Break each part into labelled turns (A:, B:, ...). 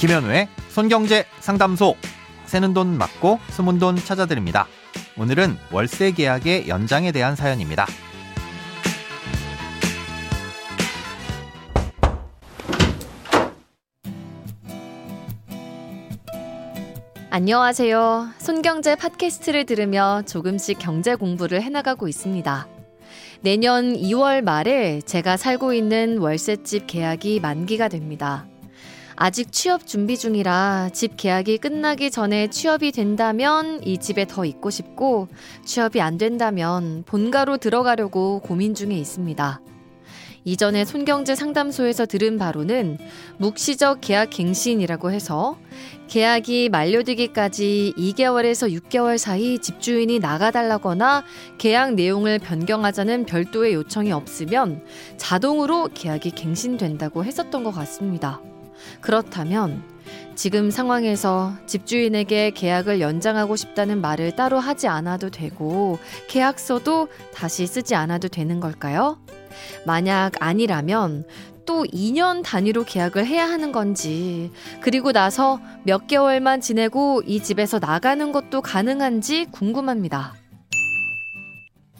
A: 김현우의 손경제 상담소. 새는 돈 맞고 숨은 돈 찾아드립니다. 오늘은 월세 계약의 연장에 대한 사연입니다.
B: 안녕하세요. 손경제 팟캐스트를 들으며 조금씩 경제 공부를 해나가고 있습니다. 내년 2월 말에 제가 살고 있는 월세집 계약이 만기가 됩니다. 아직 취업 준비 중이라 집 계약이 끝나기 전에 취업이 된다면 이 집에 더 있고 싶고 취업이 안 된다면 본가로 들어가려고 고민 중에 있습니다. 이전에 손경제 상담소에서 들은 바로는 묵시적 계약 갱신이라고 해서 계약이 만료되기까지 2개월에서 6개월 사이 집주인이 나가달라거나 계약 내용을 변경하자는 별도의 요청이 없으면 자동으로 계약이 갱신된다고 했었던 것 같습니다. 그렇다면 지금 상황에서 집주인에게 계약을 연장하고 싶다는 말을 따로 하지 않아도 되고 계약서도 다시 쓰지 않아도 되는 걸까요? 만약 아니라면 또 2년 단위로 계약을 해야 하는 건지, 그리고 나서 몇 개월만 지내고 이 집에서 나가는 것도 가능한지 궁금합니다.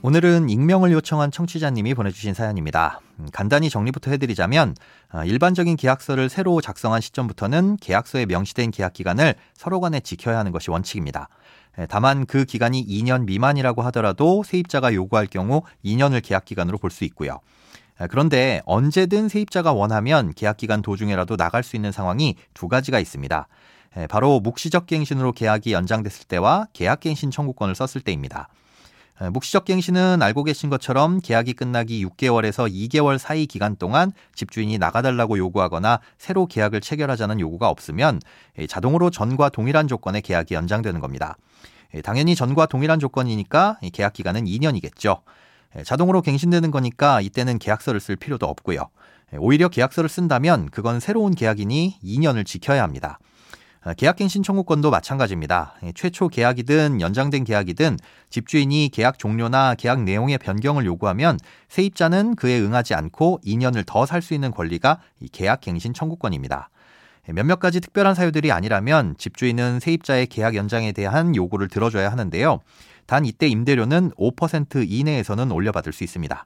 A: 오늘은 익명을 요청한 청취자님이 보내주신 사연입니다. 음, 간단히 정리부터 해드리자면 아, 일반적인 계약서를 새로 작성한 시점부터는 계약서에 명시된 계약 기간을 서로 간에 지켜야 하는 것이 원칙입니다. 다만 그 기간이 2년 미만이라고 하더라도 세입자가 요구할 경우 2년을 계약 기간으로 볼 수 있고요. 그런데 언제든 세입자가 원하면 계약 기간 도중에라도 나갈 수 있는 상황이 두 가지가 있습니다. 바로 묵시적 갱신으로 계약이 연장됐을 때와 계약 갱신 청구권을 썼을 때입니다. 묵시적 갱신은 알고 계신 것처럼 계약이 끝나기 6개월에서 2개월 사이 기간 동안 집주인이 나가달라고 요구하거나 새로 계약을 체결하자는 요구가 없으면 자동으로 전과 동일한 조건의 계약이 연장되는 겁니다. 당연히 전과 동일한 조건이니까 계약 기간은 2년이겠죠. 자동으로 갱신되는 거니까 이때는 계약서를 쓸 필요도 없고요. 오히려 계약서를 쓴다면 그건 새로운 계약이니 2년을 지켜야 합니다. 아, 계약갱신 청구권도 마찬가지입니다. 예, 최초 계약이든 연장된 계약이든 집주인이 계약 종료나 계약 내용의 변경을 요구하면 세입자는 그에 응하지 않고 2년을 더 살 수 있는 권리가 계약갱신 청구권입니다. 예, 몇몇 가지 특별한 사유들이 아니라면 집주인은 세입자의 계약 연장에 대한 요구를 들어줘야 하는데요. 단 이때 임대료는 5% 이내에서는 올려받을 수 있습니다.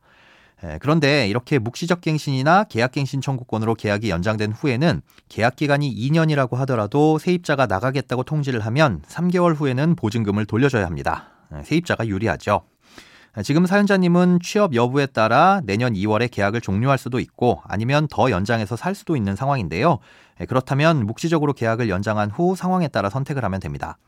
A: 예, 그런데 이렇게 묵시적 갱신이나 계약갱신 청구권으로 계약이 연장된 후에는 계약 기간이 2년이라고 하더라도 세입자가 나가겠다고 통지를 하면 3개월 후에는 보증금을 돌려줘야 합니다. 예, 세입자가 유리하죠. 예, 지금 사연자님은 취업 여부에 따라 내년 2월에 계약을 종료할 수도 있고 아니면 더 연장해서 살 수도 있는 상황인데요. 그렇다면 묵시적으로 계약을 연장한 후 상황에 따라 선택을 하면 됩니다.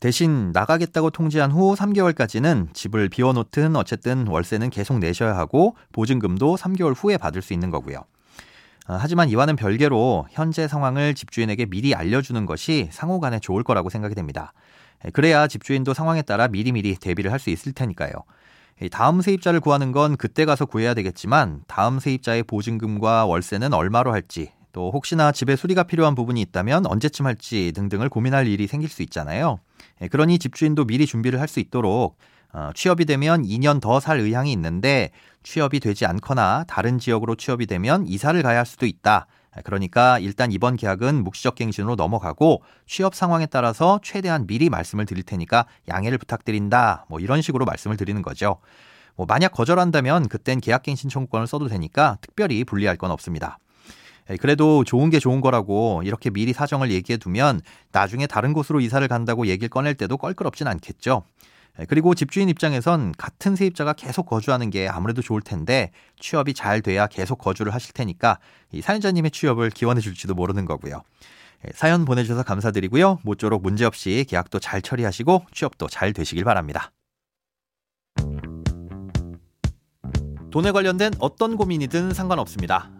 A: 대신 나가겠다고 통지한 후 3개월까지는 집을 비워놓든 어쨌든 월세는 계속 내셔야 하고 보증금도 3개월 후에 받을 수 있는 거고요. 아, 하지만 이와는 별개로 현재 상황을 집주인에게 미리 알려주는 것이 상호 간에 좋을 거라고 생각이 됩니다. 그래야 집주인도 상황에 따라 미리미리 대비를 할 수 있을 테니까요. 다음 세입자를 구하는 건 그때 가서 구해야 되겠지만 다음 세입자의 보증금과 월세는 얼마로 할지 또 혹시나 집에 수리가 필요한 부분이 있다면 언제쯤 할지 등등을 고민할 일이 생길 수 있잖아요. 예, 그러니 집주인도 미리 준비를 할 수 있도록 어, 취업이 되면 2년 더 살 의향이 있는데 취업이 되지 않거나 다른 지역으로 취업이 되면 이사를 가야 할 수도 있다. 예, 그러니까 일단 이번 계약은 묵시적 갱신으로 넘어가고 취업 상황에 따라서 최대한 미리 말씀을 드릴 테니까 양해를 부탁드린다. 뭐 이런 식으로 말씀을 드리는 거죠. 뭐 만약 거절한다면 그땐 계약갱신 청구권을 써도 되니까 특별히 불리할 건 없습니다. 예, 그래도 좋은 게 좋은 거라고 이렇게 미리 사정을 얘기해 두면 나중에 다른 곳으로 이사를 간다고 얘기를 꺼낼 때도 껄끄럽진 않겠죠. 예, 그리고 집주인 입장에선 같은 세입자가 계속 거주하는 게 아무래도 좋을 텐데 취업이 잘 돼야 계속 거주를 하실 테니까 이 사연자님의 취업을 기원해 줄지도 모르는 거고요. 예, 사연 보내주셔서 감사드리고요. 모쪼록 문제없이 계약도 잘 처리하시고 취업도 잘 되시길 바랍니다. 돈에 관련된 어떤 고민이든 상관없습니다.